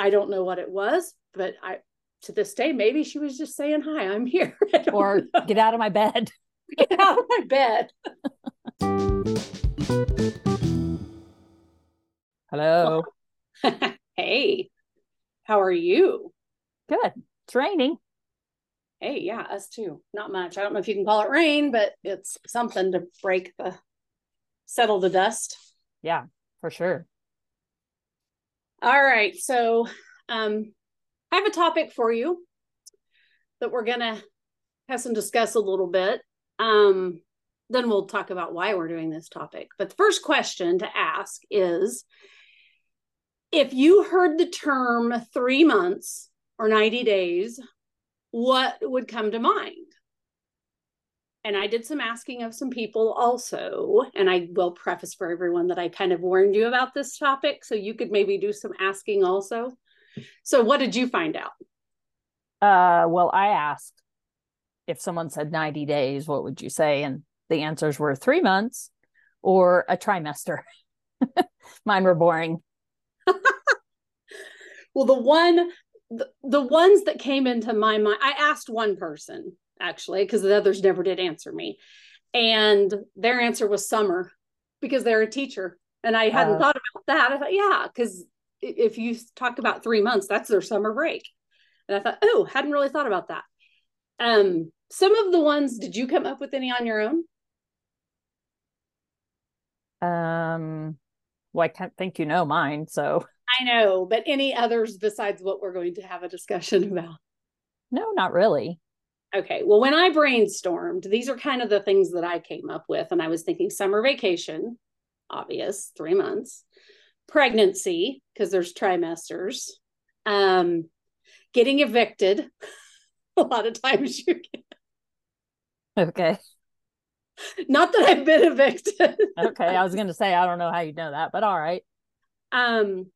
I don't know what it was, but I to this day maybe she was just saying hi, I'm here. or know. get out of my bed. Get out of my bed. Hello. hey. How are you? Good. It's raining. Hey, yeah, us too. Not much. I don't know if you can call it rain, but it's something to break the settle the dust. Yeah, for sure. All right. So um I have a topic for you that we're gonna have some discuss a little bit. Um, then we'll talk about why we're doing this topic. But the first question to ask is if you heard the term three months or 90 days, what would come to mind? And I did some asking of some people also. And I will preface for everyone that I kind of warned you about this topic. So you could maybe do some asking also. So, what did you find out? Uh, well, I asked if someone said 90 days, what would you say? And the answers were three months or a trimester. Mine were boring. well, the one, the, the ones that came into my mind, I asked one person actually, because the others never did answer me. And their answer was summer because they're a teacher. And I hadn't uh, thought about that. I thought, yeah, because if you talk about three months, that's their summer break. And I thought, oh, hadn't really thought about that. Um, some of the ones, did you come up with any on your own? Um, well, I can't think you know mine, so I know, but any others besides what we're going to have a discussion about? No, not really. Okay. Well, when I brainstormed, these are kind of the things that I came up with. And I was thinking summer vacation, obvious, three months, pregnancy, because there's trimesters, um, getting evicted. a lot of times you get. Okay. Not that I've been evicted. okay. I was going to say, I don't know how you know that, but all right. Um,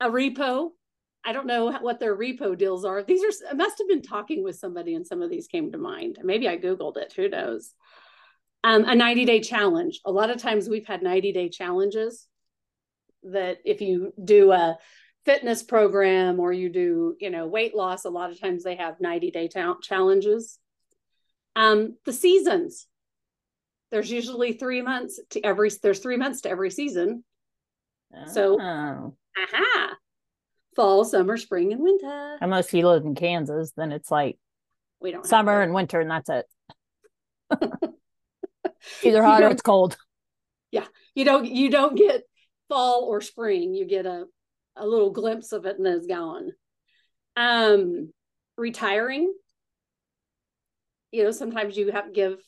a repo, I don't know what their repo deals are. These are, I must have been talking with somebody and some of these came to mind. Maybe I Googled it, who knows? Um, a 90 day challenge. A lot of times we've had 90 day challenges that if you do a fitness program or you do, you know, weight loss, a lot of times they have 90 day ta- challenges. Um, the seasons. There's usually three months to every, there's three months to every season. Oh. So, aha, fall, summer, spring, and winter. Unless you live in Kansas, then it's like we don't summer and winter, and that's it. Either hot or it's cold. Yeah, you don't you don't get fall or spring. You get a a little glimpse of it, and then it's gone. Um, retiring. You know, sometimes you have to give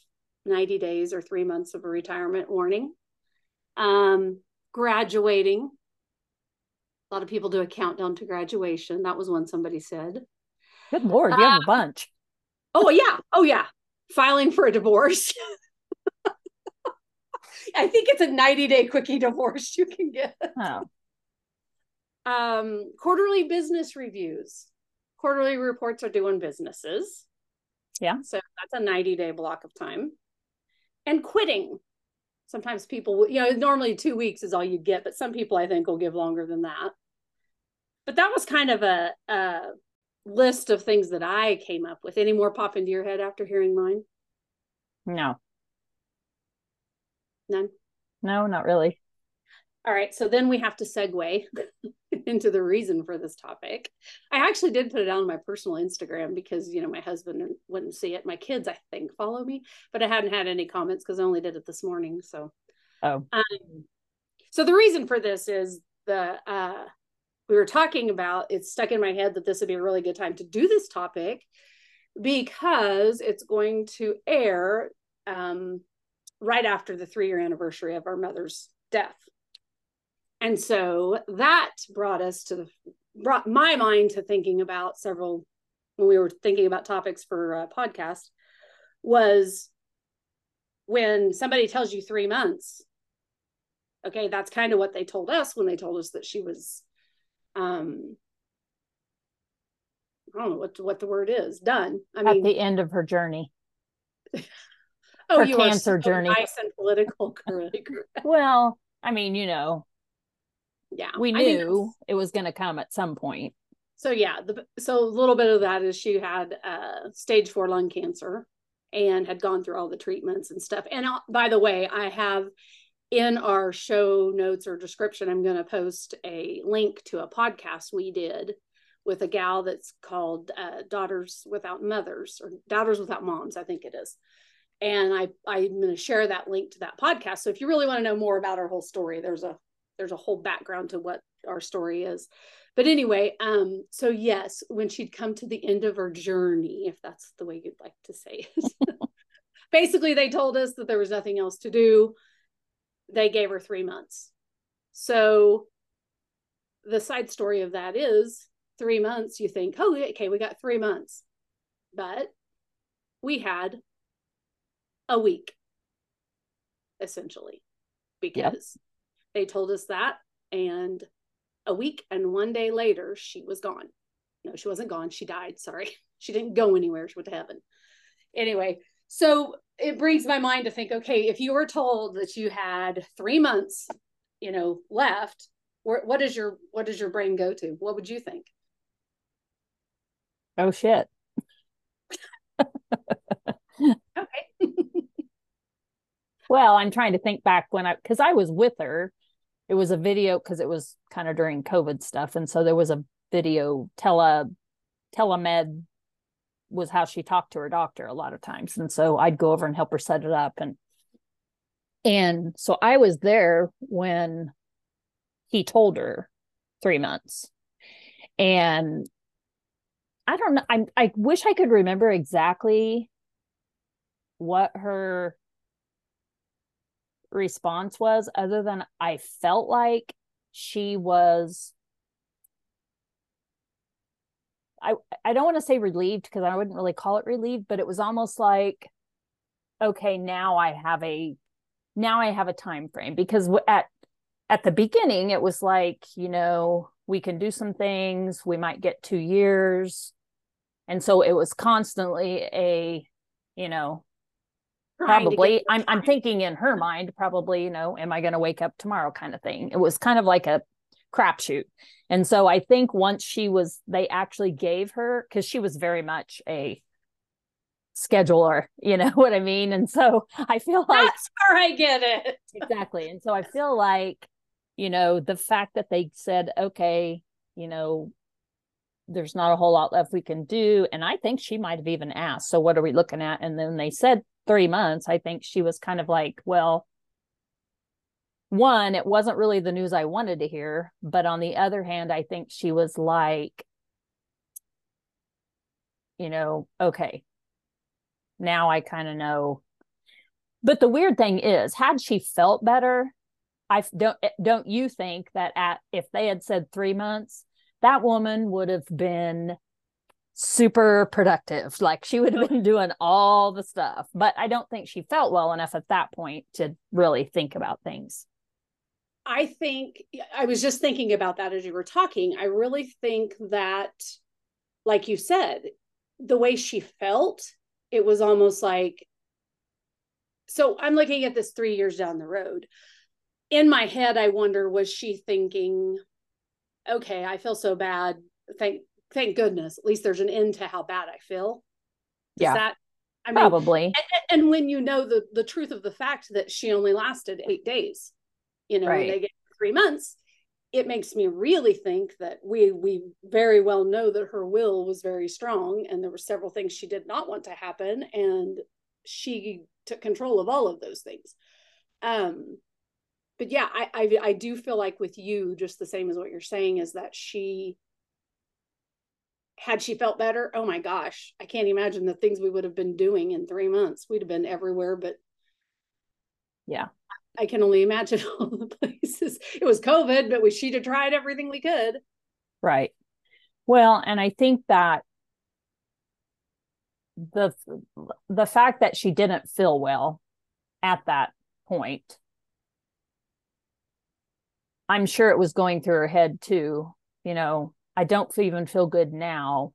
90 days or three months of a retirement warning. Um, graduating a lot of people do a countdown to graduation. That was one somebody said. Good lord, you have uh, a bunch. Oh yeah, oh yeah. Filing for a divorce. I think it's a 90 day quickie divorce you can get. Oh. Um, quarterly business reviews. Quarterly reports are doing businesses. Yeah. So that's a 90 day block of time. And quitting sometimes people you know normally two weeks is all you get but some people i think will give longer than that but that was kind of a, a list of things that i came up with. Any more pop into your head after hearing mine? No. None? No not really. All right so then we have to segue into the reason for this topic. I actually did put it on my personal instagram because you know my husband wouldn't see it. My kids i think follow me but i hadn't had any comments because i only did it this morning so. Oh. Um, so the reason for this is the uh we were talking about it's stuck in my head that this would be a really good time to do this topic because it's going to air um, right after the three year anniversary of our mother's death. And so that brought us to the brought my mind to thinking about several when we were thinking about topics for a podcast was when somebody tells you three months okay that's kind of what they told us when they told us that she was um i don't know what what the word is done. I at mean the end of her journey. Oh her you cancer journey. nice and political correct. well i mean you know. Yeah we knew it was going to come at some point. So yeah, the, so a little bit of that is she had uh, stage four lung cancer and had gone through all the treatments and stuff. And uh, by the way, I have in our show notes or description, I'm going to post a link to a podcast we did with a gal that's called uh, Daughters Without Mothers or Daughters Without Moms, I think it is. And I I'm going to share that link to that podcast. So if you really want to know more about our whole story, there's a there's a whole background to what our story is. But anyway, um, so yes, when she'd come to the end of her journey, if that's the way you'd like to say it, basically they told us that there was nothing else to do. They gave her three months. So the side story of that is three months, you think, oh, okay, we got three months. But we had a week, essentially, because yep. they told us that. And a week and one day later, she was gone. No, she wasn't gone. She died. Sorry. She didn't go anywhere. She went to heaven. Anyway, so it brings my mind to think okay, if you were told that you had three months, you know, left, what is your what does your brain go to? What would you think? Oh shit. okay. well, I'm trying to think back when I because I was with her. It was a video because it was kind of during COVID stuff, and so there was a video tele telemed was how she talked to her doctor a lot of times, and so I'd go over and help her set it up, and and so I was there when he told her three months, and I don't know. I I wish I could remember exactly what her response was, other than I felt like she was. I I don't want to say relieved because I wouldn't really call it relieved, but it was almost like, okay, now I have a now I have a time frame. Because at at the beginning it was like you know we can do some things we might get two years. And so it was constantly a you know probably i'm i'm thinking in her mind probably you know am i going to wake up tomorrow? kind of thing. It was kind of like a crapshoot and so i think once she was they actually gave her because she was very much a scheduler you know what i mean and so i feel like that's where i get it exactly and so i feel like you know the fact that they said okay you know there's not a whole lot left we can do. And I think she might have even asked, So what are we looking at? And then they said three months. I think she was kind of like, Well, one, it wasn't really the news I wanted to hear. But on the other hand, I think she was like, you know, okay, now I kind of know. But the weird thing is, had she felt better, I don't eh, don't you think that at if they had said three months, that woman would have been super productive. Like she would have oh. been doing all the stuff. But I don't think she felt well enough at that point to really think about things. I think I was just thinking about that as you were talking. I really think that, like you said, the way she felt, it was almost like, so I'm looking at this three years down the road. In my head, I wonder, was she thinking, okay, I feel so bad. Thank thank goodness. At least there's an end to how bad I feel. Is yeah. That I mean, probably. And, and, when you know the the truth of the fact that she only lasted eight days, you know, right. they get three months, it makes me really think that we we very well know that her will was very strong, and there were several things she did not want to happen, and she took control of all of those things. Um, but yeah, I, I I do feel like with you, just the same as what you're saying, is that she had she felt better, oh my gosh, I can't imagine the things we would have been doing in three months. We'd have been everywhere, but yeah, I can only imagine all the places. It was COVID, but we she'd have tried everything we could. Right. Well, and I think that the the fact that she didn't feel well at that point I'm sure it was going through her head too. You know, I don't even feel good now.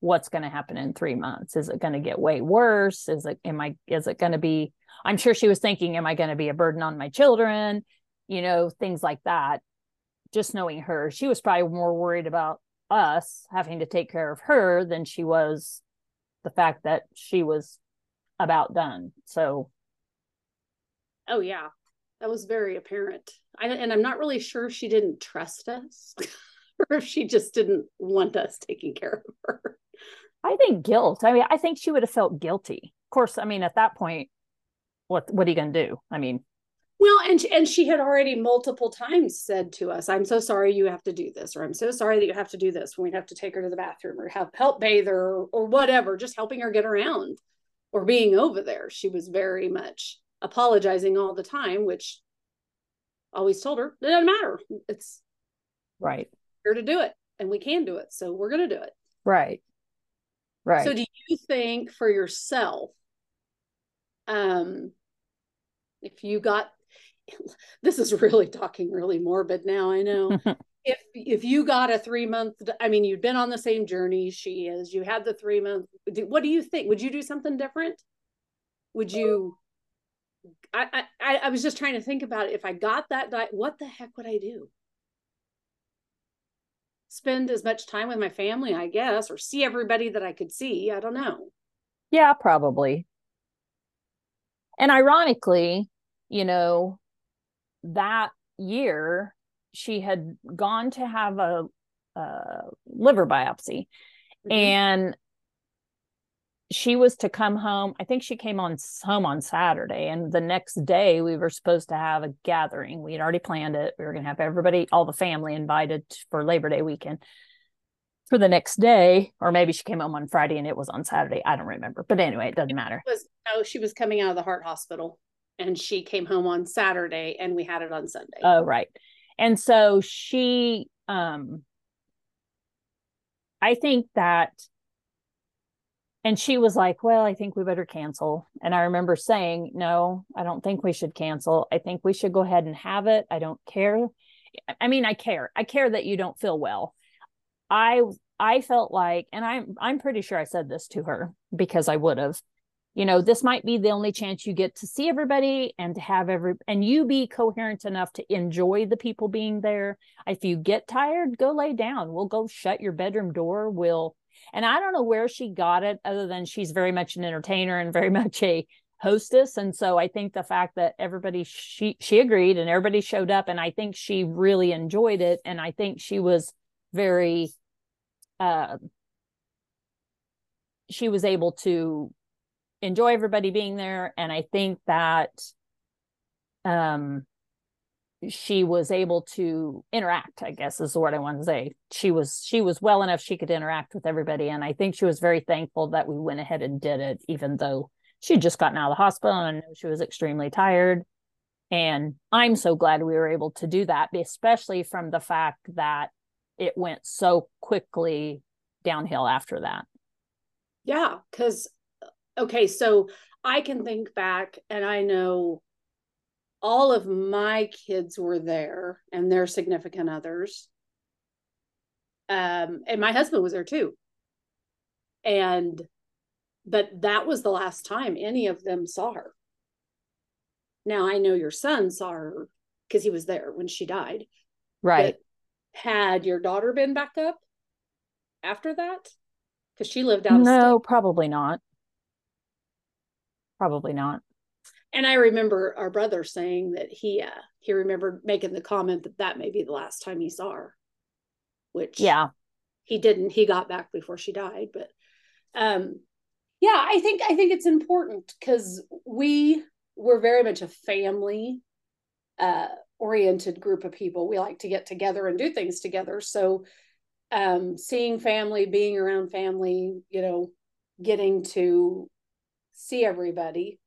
What's going to happen in three months? Is it going to get way worse? Is it, am I, is it going to be, I'm sure she was thinking, am I going to be a burden on my children? You know, things like that. Just knowing her, she was probably more worried about us having to take care of her than she was the fact that she was about done. So, oh yeah, that was very apparent. I, and I'm not really sure she didn't trust us or if she just didn't want us taking care of her. I think guilt. I mean, I think she would have felt guilty. Of course, I mean, at that point, what what are you going to do? I mean, well, and and she had already multiple times said to us, "I'm so sorry you have to do this," or "I'm so sorry that you have to do this." When we have to take her to the bathroom or have help bathe her or, or whatever, just helping her get around or being over there. She was very much apologizing all the time, which always told her it doesn't matter. It's right here to do it, and we can do it, so we're going to do it. Right. Right. So, do you think for yourself, um, if you got this is really talking really morbid now i know. If if you got a three month i mean you've been on the same journey she is you had the three month what do you think? Would you do something different? Would you i i i was just trying to think about it if i got that diet what the heck would i do? Spend as much time with my family i guess or see everybody that i could see i don't know. Yeah probably. And ironically you know that year she had gone to have a, a liver biopsy mm-hmm. and she was to come home i think she came on home on saturday and the next day we were supposed to have a gathering. We had already planned it. We were going to have everybody all the family invited for labor day weekend. For the next day or maybe she came home on friday and it was on saturday i don't remember but anyway it doesn't matter. It was, no she was coming out of the heart hospital and she came home on Saturday and we had it on Sunday. Oh, right. And so she um I think that and she was like, "Well, I think we better cancel." And I remember saying, "No, I don't think we should cancel. I think we should go ahead and have it. I don't care. I mean, I care. I care that you don't feel well. I I felt like and I'm I'm pretty sure I said this to her because I would have you know this might be the only chance you get to see everybody and to have every and you be coherent enough to enjoy the people being there. If you get tired go lay down. We'll go shut your bedroom door. We'll and i don't know where she got it other than she's very much an entertainer and very much a hostess. And so i think the fact that everybody she she agreed and everybody showed up and i think she really enjoyed it. And i think she was very uh she was able to enjoy everybody being there and i think that um she was able to interact i guess is what i want to say. She was she was well enough she could interact with everybody and i think she was very thankful that we went ahead and did it even though she'd just gotten out of the hospital and she was extremely tired. And i'm so glad we were able to do that especially from the fact that it went so quickly downhill after that. Yeah because okay, so I can think back and I know all of my kids were there and their significant others. Um, and my husband was there too. And, but that was the last time any of them saw her. Now I know your son saw her because he was there when she died. Right. But had your daughter been back up after that? Because she lived out. No, probably not. Probably not. And I remember our brother saying that he uh, he remembered making the comment that that may be the last time he saw her, which yeah, he didn't. He got back before she died, but um, yeah, I think I think it's important because we were very much a family uh, oriented group of people. We like to get together and do things together. So um, seeing family, being around family, you know, getting to see everybody.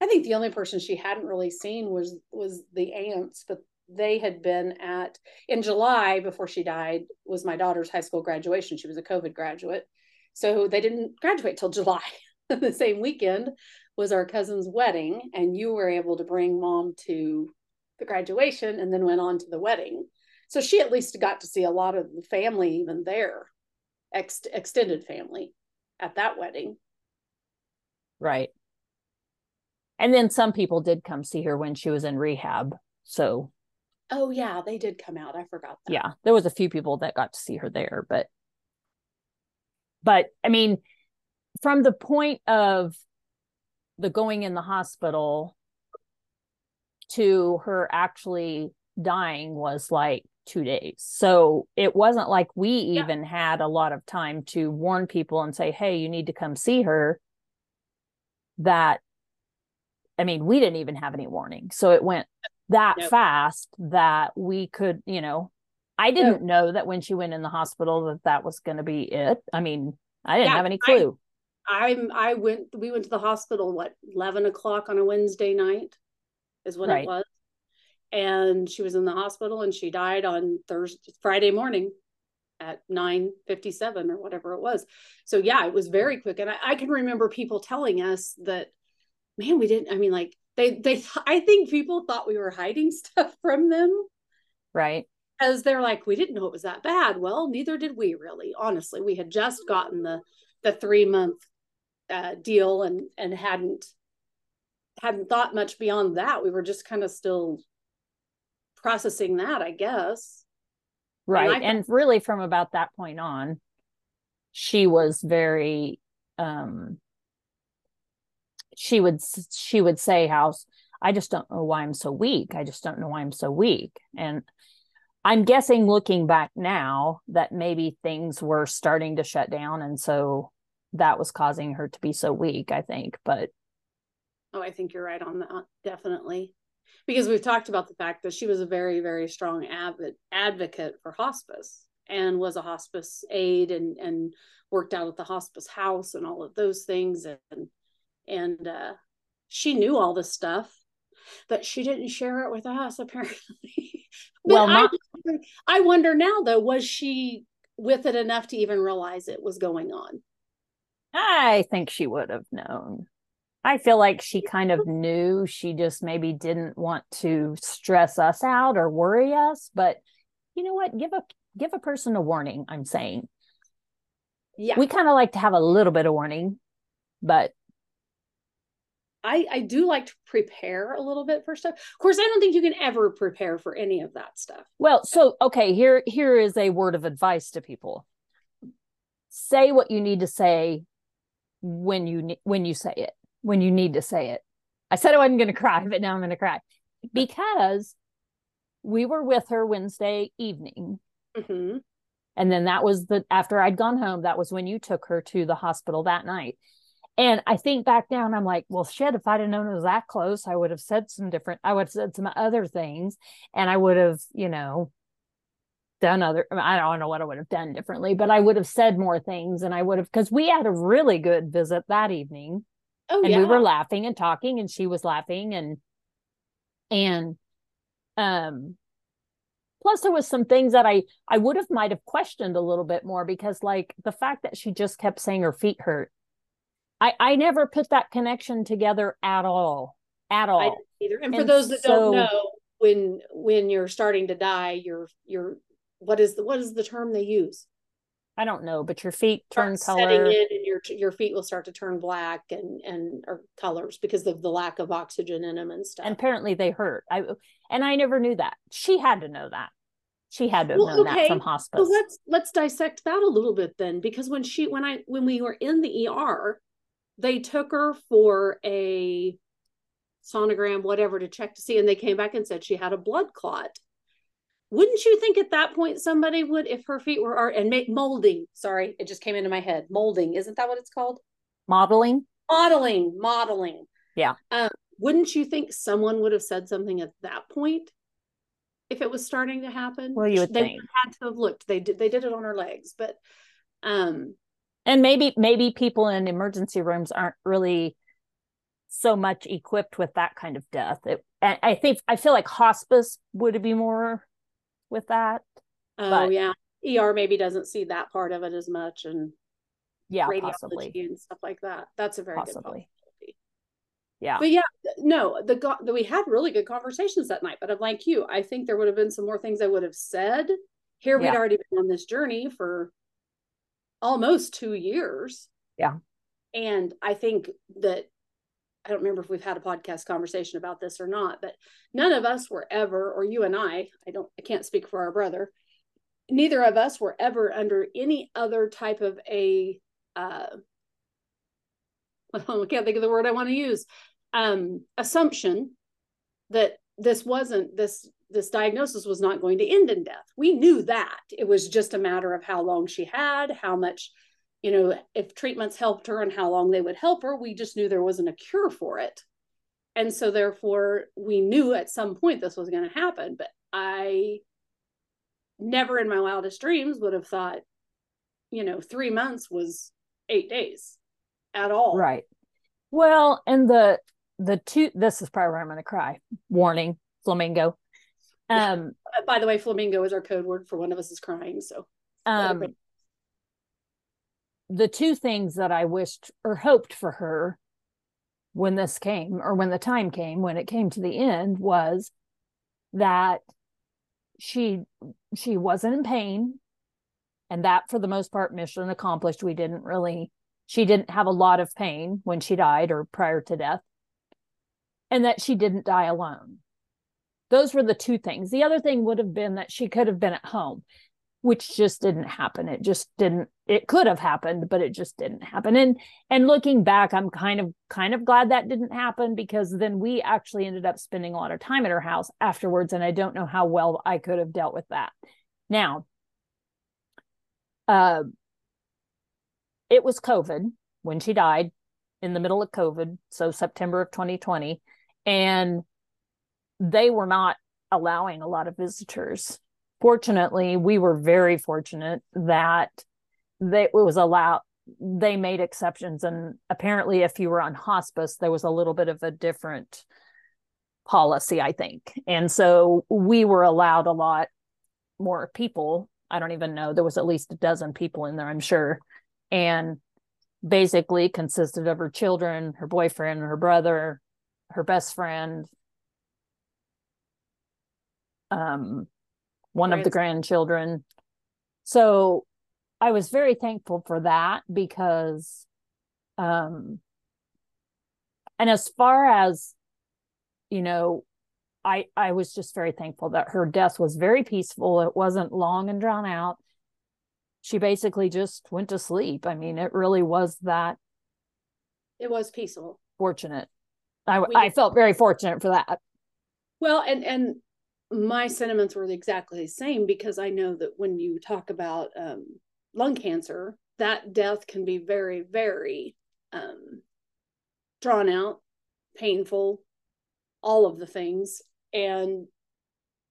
I think the only person she hadn't really seen was was the aunts, but they had been at in July before she died was my daughter's high school graduation. She was a COVID graduate. So they didn't graduate till July. the same weekend was our cousin's wedding and you were able to bring mom to the graduation and then went on to the wedding. So she at least got to see a lot of the family even there, ex- extended family at that wedding. Right. And then some people did come see her when she was in rehab. So Oh yeah, they did come out. I forgot that. Yeah. There was a few people that got to see her there, but but I mean, from the point of the going in the hospital to her actually dying was like two days. So it wasn't like we yeah. even had a lot of time to warn people and say, hey, you need to come see her. That, I mean, we didn't even have any warning. So it went that nope. fast that we could, you know, I didn't know that when she went in the hospital that that was going to be it. I mean, I didn't yeah, have any clue. I, I, I went. We went to the hospital. What eleven o'clock on a Wednesday night is what right. it was, and she was in the hospital and she died on Thursday, Friday morning at nine fifty seven or whatever it was. So yeah, it was very quick, and I, I can remember people telling us that, man, we didn't. I mean, like they they. I think people thought we were hiding stuff from them. Right because they're like, we didn't know it was that bad. Well, neither did we really. Honestly, we had just gotten the the three month uh, deal and and hadn't hadn't thought much beyond that. We were just kind of still processing that, I guess. Right, and, and really from about that point on, she was very. um she would she would say how I just don't know why I'm so weak. I just don't know why I'm so weak. And I'm guessing looking back now that maybe things were starting to shut down. And so that was causing her to be so weak, I think. But oh, I think you're right on that. Definitely. Because we've talked about the fact that she was a very, very strong avid, advocate for hospice and was a hospice aide and, and worked out at the hospice house and all of those things. And, and, uh, she knew all this stuff, but she didn't share it with us apparently. well, not, I wonder now though, was she with it enough to even realize it was going on? I think she would have known. I feel like she kind of knew. She just maybe didn't want to stress us out or worry us. But you know what? Give a give a person a warning. I'm saying. Yeah. We kind of like to have a little bit of warning, but I, I do like to prepare a little bit for stuff. Of course, I don't think you can ever prepare for any of that stuff. Well, so okay, here here is a word of advice to people. Say what you need to say when you when you say it. When you need to say it. I said I wasn't going to cry, but now I'm going to cry because we were with her Wednesday evening. Mm-hmm. And then that was the after I'd gone home, that was when you took her to the hospital that night. And I think back down, I'm like, well, shit, if I'd have known it was that close, I would have said some different, I would have said some other things and I would have, you know, done other, I don't know what I would have done differently, but I would have said more things and I would have, because we had a really good visit that evening. Oh, and yeah. we were laughing and talking and she was laughing and, and, um, plus there was some things that i i would have might have questioned a little bit more because like the fact that she just kept saying her feet hurt I I never put that connection together at all, at all. either. And, and for those that so, don't know, when when you're starting to die, you're you're what is the what is the term they use? I don't know, but your feet turn color. Setting in and your your feet will start to turn black and and or colors because of the lack of oxygen in them and stuff. And apparently they hurt. I and I never knew that. She had to know that. She had to have well, known okay. that from hospice. Well, let's let's dissect that a little bit then, because when she when I when we were in the ER, they took her for a sonogram, whatever, to check to see, and they came back and said she had a blood clot. Wouldn't you think at that point somebody would, if her feet were art and make molding? Sorry, it just came into my head. Molding, isn't that what it's called? Modeling. Modeling, modeling. Yeah. Um, wouldn't you think someone would have said something at that point if it was starting to happen? Well, you would they think. had to have looked. They did. They did it on her legs, but um, and maybe maybe people in emergency rooms aren't really so much equipped with that kind of death it, i think i feel like hospice would be more with that oh but, yeah. Er maybe doesn't see that part of it as much and yeah possibly. and stuff like that. That's a very possibly. good yeah. But yeah no the, the we had really good conversations that night but i'm like you i think there would have been some more things i would have said. Here we'd already been on this journey for almost two years. Yeah. And I think that I don't remember if we've had a podcast conversation about this or not, but none of us were ever, or you and I, I don't, I can't speak for our brother. Neither of us were ever under any other type of a uh I can't think of the word I want to use um assumption that this wasn't this this diagnosis was not going to end in death. We knew that. It was just a matter of how long she had, how much, you know, if treatments helped her and how long they would help her. We just knew there wasn't a cure for it. And so therefore we knew at some point this was going to happen, but I never in my wildest dreams would have thought, you know, 3 months was 8 days at all. Right. Well, and the the two this is probably where I'm going to cry. Warning, flamingo. Um, by the way, flamingo is our code word for one of us is crying. So, um, the two things that I wished or hoped for her when this came, or when the time came, when it came to the end, was that she she wasn't in pain, and that for the most part, mission accomplished. We didn't really. She didn't have a lot of pain when she died or prior to death, and that she didn't die alone those were the two things. The other thing would have been that she could have been at home, which just didn't happen. It just didn't it could have happened, but it just didn't happen. And and looking back, I'm kind of kind of glad that didn't happen because then we actually ended up spending a lot of time at her house afterwards and I don't know how well I could have dealt with that. Now, uh it was COVID when she died in the middle of COVID, so September of 2020. And they were not allowing a lot of visitors. Fortunately, we were very fortunate that they, it was allowed they made exceptions and apparently if you were on hospice there was a little bit of a different policy i think. And so we were allowed a lot more people. I don't even know there was at least a dozen people in there i'm sure. And basically consisted of her children her boyfriend her brother her best friend um, one of the grandchildren. So I was very thankful for that because, um, and as far as, you know, I I was just very thankful that her death was very peaceful. It wasn't long and drawn out. She basically just went to sleep. I mean, it really was that. It was peaceful. Fortunate. I I felt very fortunate for that. Well, and and my sentiments were exactly the same because I know that when you talk about um, lung cancer, that death can be very, very um, drawn out, painful, all of the things. And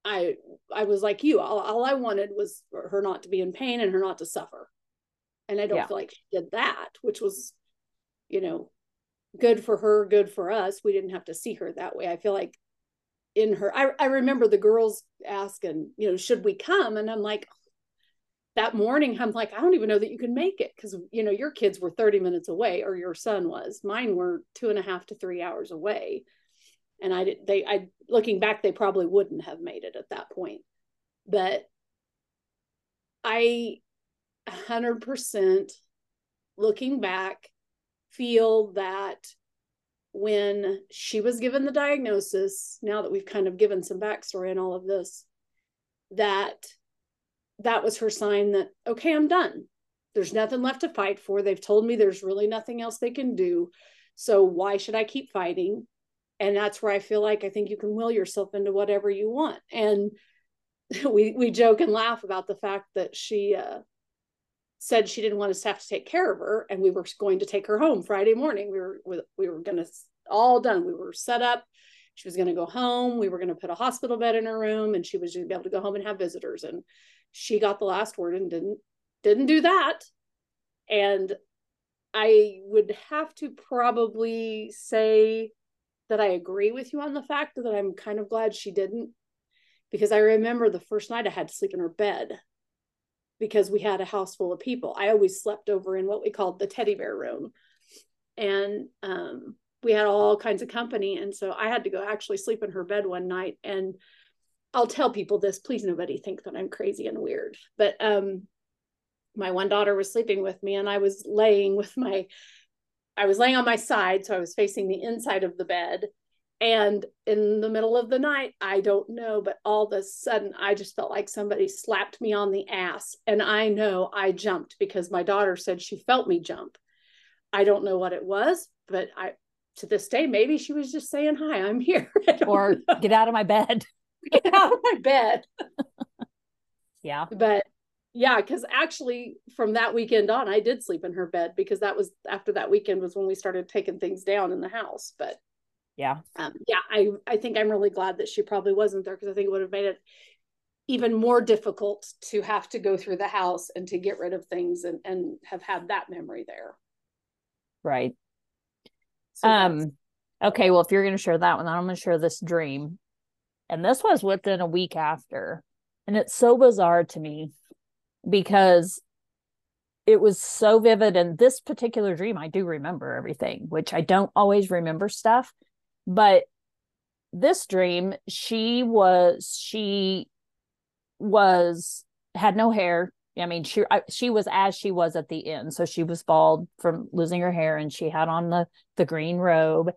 I, I was like you. All, all I wanted was for her not to be in pain and her not to suffer. And I don't yeah. feel like she did that, which was, you know, good for her, good for us. We didn't have to see her that way. I feel like in her I, I remember the girls asking you know should we come? And i'm like that morning i'm like i don't even know that you can make it because you know your kids were 30 minutes away or your son was. Mine were two and a half to three hours away. And i did they i looking back they probably wouldn't have made it at that point. But i 100% looking back feel that when she was given the diagnosis, now that we've kind of given some backstory on all of this, that that was her sign that, okay, I'm done. There's nothing left to fight for. They've told me there's really nothing else they can do. So why should I keep fighting? And that's where I feel like I think you can will yourself into whatever you want. And we we joke and laugh about the fact that she uh, said she didn't want us to have to take care of her and we were going to take her home friday morning. We were we were going to all done. We were set up. She was going to go home. We were going to put a hospital bed in her room and she was going to be able to go home and have visitors. And she got the last word and didn't didn't do that. And i would have to probably say that i agree with you on the fact that i'm kind of glad she didn't because i remember the first night i had to sleep in her bed because we had a house full of people. I always slept over in what we called the teddy bear room. And um, we had all kinds of company. And so I had to go actually sleep in her bed one night. And I'll tell people this, please nobody think that I'm crazy and weird. But um, my one daughter was sleeping with me and I was laying with my, I was laying on my side. So I was facing the inside of the bed And in the middle of the night, I don't know, but all of a sudden, I just felt like somebody slapped me on the ass. And I know I jumped because my daughter said she felt me jump. I don't know what it was, but I, to this day, maybe she was just saying, Hi, I'm here. Or know. get out of my bed. Get out of my bed. yeah. But yeah, because actually from that weekend on, I did sleep in her bed because that was after that weekend was when we started taking things down in the house. But yeah. Um, yeah i i think i'm really glad that she probably wasn't there because i think it would have made it even more difficult to have to go through the house and to get rid of things and and have had that memory there. Right. So um okay well if you're going to share that one i'm going to share this dream. And this was within a week after. And it's so bizarre to me because it was so vivid. And this particular dream i do remember everything which i don't always remember stuff but this dream, she was she was had no hair. I mean, she she was as she was at the end. So she was bald from losing her hair, and she had on the the green robe.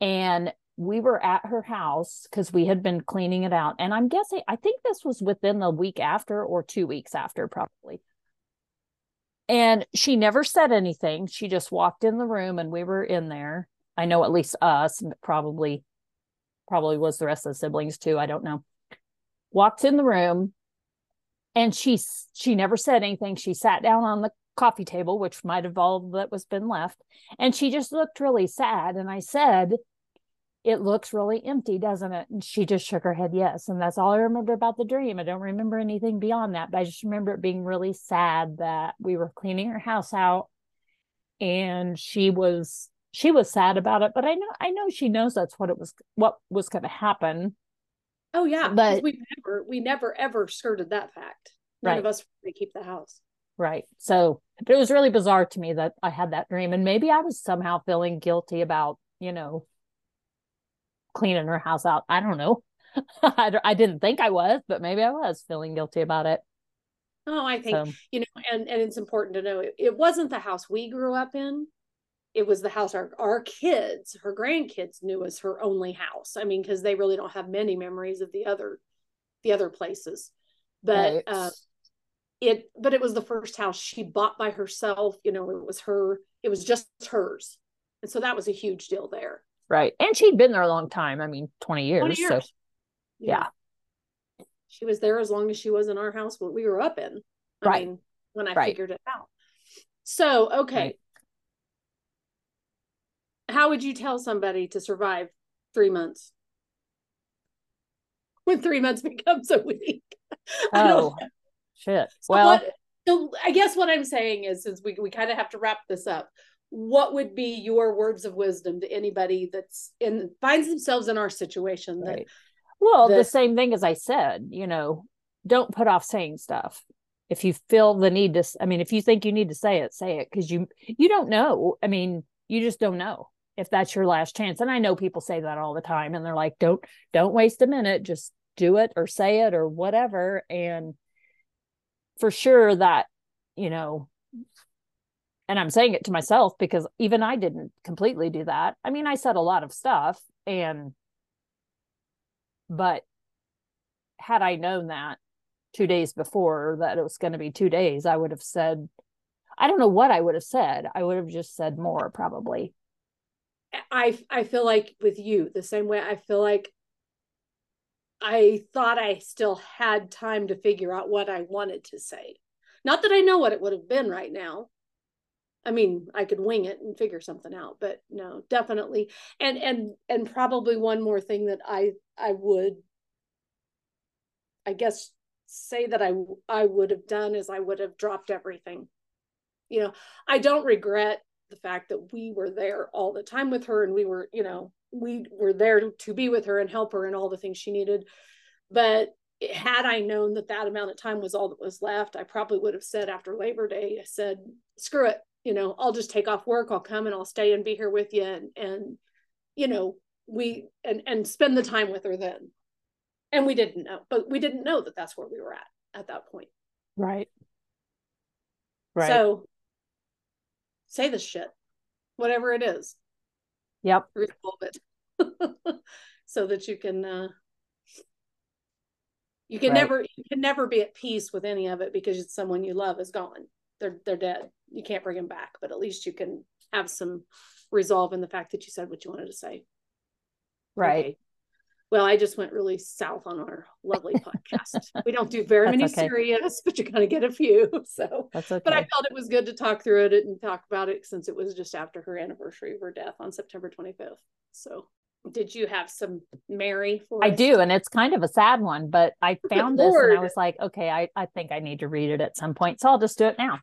And we were at her house because we had been cleaning it out. And I'm guessing I think this was within the week after or two weeks after, probably. And she never said anything. She just walked in the room, and we were in there. I know at least us, probably, probably was the rest of the siblings too. I don't know. Walked in the room and she she never said anything. She sat down on the coffee table, which might have all that was been left, and she just looked really sad. And I said, It looks really empty, doesn't it? And she just shook her head, yes. And that's all I remember about the dream. I don't remember anything beyond that, but I just remember it being really sad that we were cleaning her house out and she was she was sad about it, but I know I know she knows that's what it was what was going to happen. Oh yeah, but we never we never ever skirted that fact. None right. of us to keep the house. Right. So, but it was really bizarre to me that I had that dream, and maybe I was somehow feeling guilty about you know cleaning her house out. I don't know. I, I didn't think I was, but maybe I was feeling guilty about it. Oh, I think so. you know, and and it's important to know it, it wasn't the house we grew up in it was the house our, our kids her grandkids knew as her only house i mean because they really don't have many memories of the other the other places but right. uh, it but it was the first house she bought by herself you know it was her it was just hers and so that was a huge deal there right and she'd been there a long time i mean 20 years, 20 years. so yeah. yeah. she was there as long as she was in our house when we were up in I right mean, when i right. figured it out so okay right how would you tell somebody to survive three months when three months becomes a week? Oh, shit. So well, what, so I guess what I'm saying is, since we, we kind of have to wrap this up, what would be your words of wisdom to anybody that's in finds themselves in our situation? That, right. Well, that, the same thing as I said, you know, don't put off saying stuff. If you feel the need to, I mean, if you think you need to say it, say it because you you don't know. I mean, you just don't know if that's your last chance. And i know people say that all the time and they're like don't don't waste a minute. Just do it or say it or whatever. And for sure that you know and i'm saying it to myself because even i didn't completely do that. I mean i said a lot of stuff and but had i known that two days before that it was going to be two days i would have said i don't know what i would have said. I would have just said more probably I I feel like with you the same way I feel like I thought I still had time to figure out what I wanted to say. Not that I know what it would have been right now. I mean, I could wing it and figure something out, but no, definitely. And and and probably one more thing that I I would I guess say that I I would have done is I would have dropped everything. You know, I don't regret the fact that we were there all the time with her and we were you know we were there to be with her and help her and all the things she needed. But had i known that that amount of time was all that was left i probably would have said after labor day i said screw it you know i'll just take off work i'll come and i'll stay and be here with you and and you know we and and spend the time with her then. And we didn't know but we didn't know that that's where we were at at that point. Right. Right so say this shit, whatever it is. Yep. Resolve it. so that you can uh you can Right. never you can never be at peace with any of it because it's someone you love is gone they're they're dead you can't bring them back but at least you can have some resolve in the fact that you said what you wanted to say Right. Okay. Well, I just went really south on our lovely podcast. we don't do very That's many okay. serious, but you're going to get a few. So, That's okay. but I felt it was good to talk through it and talk about it since it was just after her anniversary of her death on September 25th. So, did you have some Mary for I us? do, and it's kind of a sad one, but I found this and I was like, okay, I, I think I need to read it at some point. So I'll just do it now.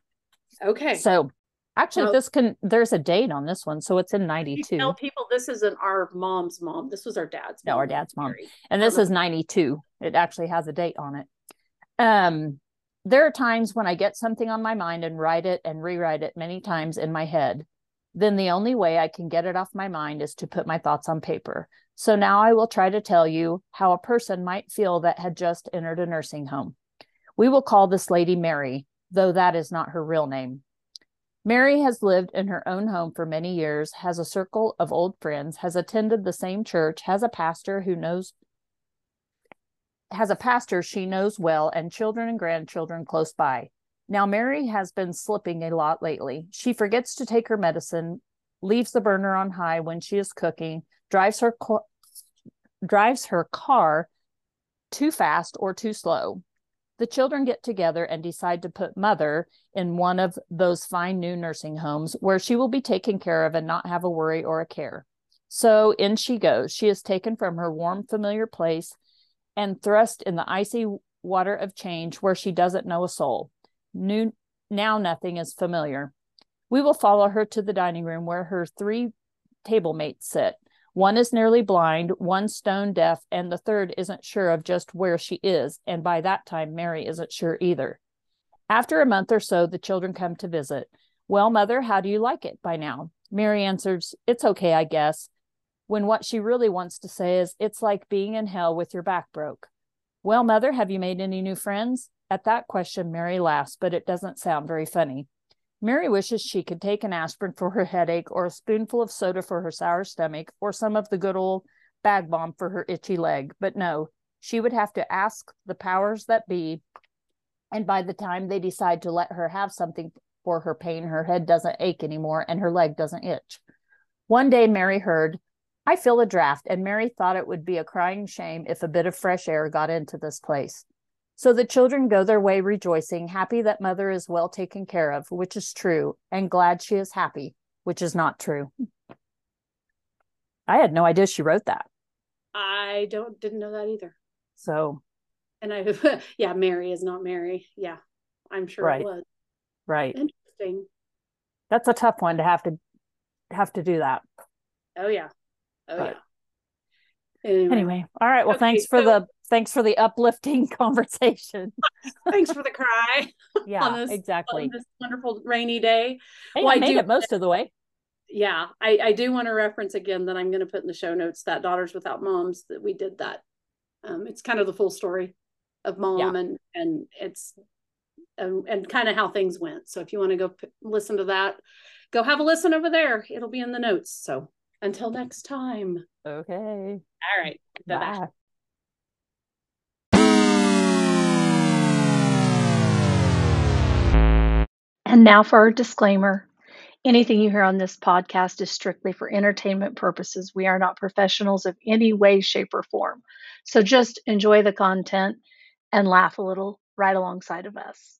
Okay. So actually this can there's a date on this one. So it's in 92. tell people this isn't our mom's mom. This was our dad's No, mom. our dad's mom. And this is 92 it actually has a date on it um there are times when i get something on my mind and write it and rewrite it many times in my head then the only way i can get it off my mind is to put my thoughts on paper so now i will try to tell you how a person might feel that had just entered a nursing home we will call this lady mary though that is not her real name Mary has lived in her own home for many years, has a circle of old friends, has attended the same church, has a pastor who knows has a pastor she knows well and children and grandchildren close by. Now Mary has been slipping a lot lately. She forgets to take her medicine, leaves the burner on high when she is cooking, drives her co- drives her car too fast or too slow. The children get together and decide to put mother in one of those fine new nursing homes where she will be taken care of and not have a worry or a care. So in she goes. She is taken from her warm, familiar place and thrust in the icy water of change where she doesn't know a soul. New, now nothing is familiar. We will follow her to the dining room where her three table mates sit. One is nearly blind, one stone deaf, and the third isn't sure of just where she is. And by that time, Mary isn't sure either. After a month or so, the children come to visit. Well, mother, how do you like it by now? Mary answers, It's okay, I guess. When what she really wants to say is, It's like being in hell with your back broke. Well, mother, have you made any new friends? At that question, Mary laughs, but it doesn't sound very funny. Mary wishes she could take an aspirin for her headache, or a spoonful of soda for her sour stomach, or some of the good old bag balm for her itchy leg. But no, she would have to ask the powers that be. And by the time they decide to let her have something for her pain, her head doesn't ache anymore and her leg doesn't itch. One day, Mary heard, I feel a draft, and Mary thought it would be a crying shame if a bit of fresh air got into this place. So the children go their way rejoicing, happy that mother is well taken care of, which is true, and glad she is happy, which is not true. I had no idea she wrote that. I don't didn't know that either. So, And I yeah, Mary is not Mary. Yeah. I'm sure Right. it was. right. Interesting. That's a tough one to have to have to do that. Oh yeah. Oh But- yeah. Anyway, Anyway, all right. Well, Okay, thanks for so- the thanks for the uplifting conversation. thanks for the cry Yeah, this- exactly. on this wonderful rainy day. Hey, well, I I made do- it most of the way. Yeah, I, I do want to reference again that I'm going to put in the show notes that Daughters Without Moms that we did that. Um, it's kind of the full story of mom and and it's um, and kind of how things went. So if you want to go p- listen to that, go have a listen over there. It'll be in the notes. So until next time. Okay. All right. Bye-bye. Bye. And now for our disclaimer. Anything you hear on this podcast is strictly for entertainment purposes. We are not professionals of any way, shape, or form. So just enjoy the content and laugh a little right alongside of us.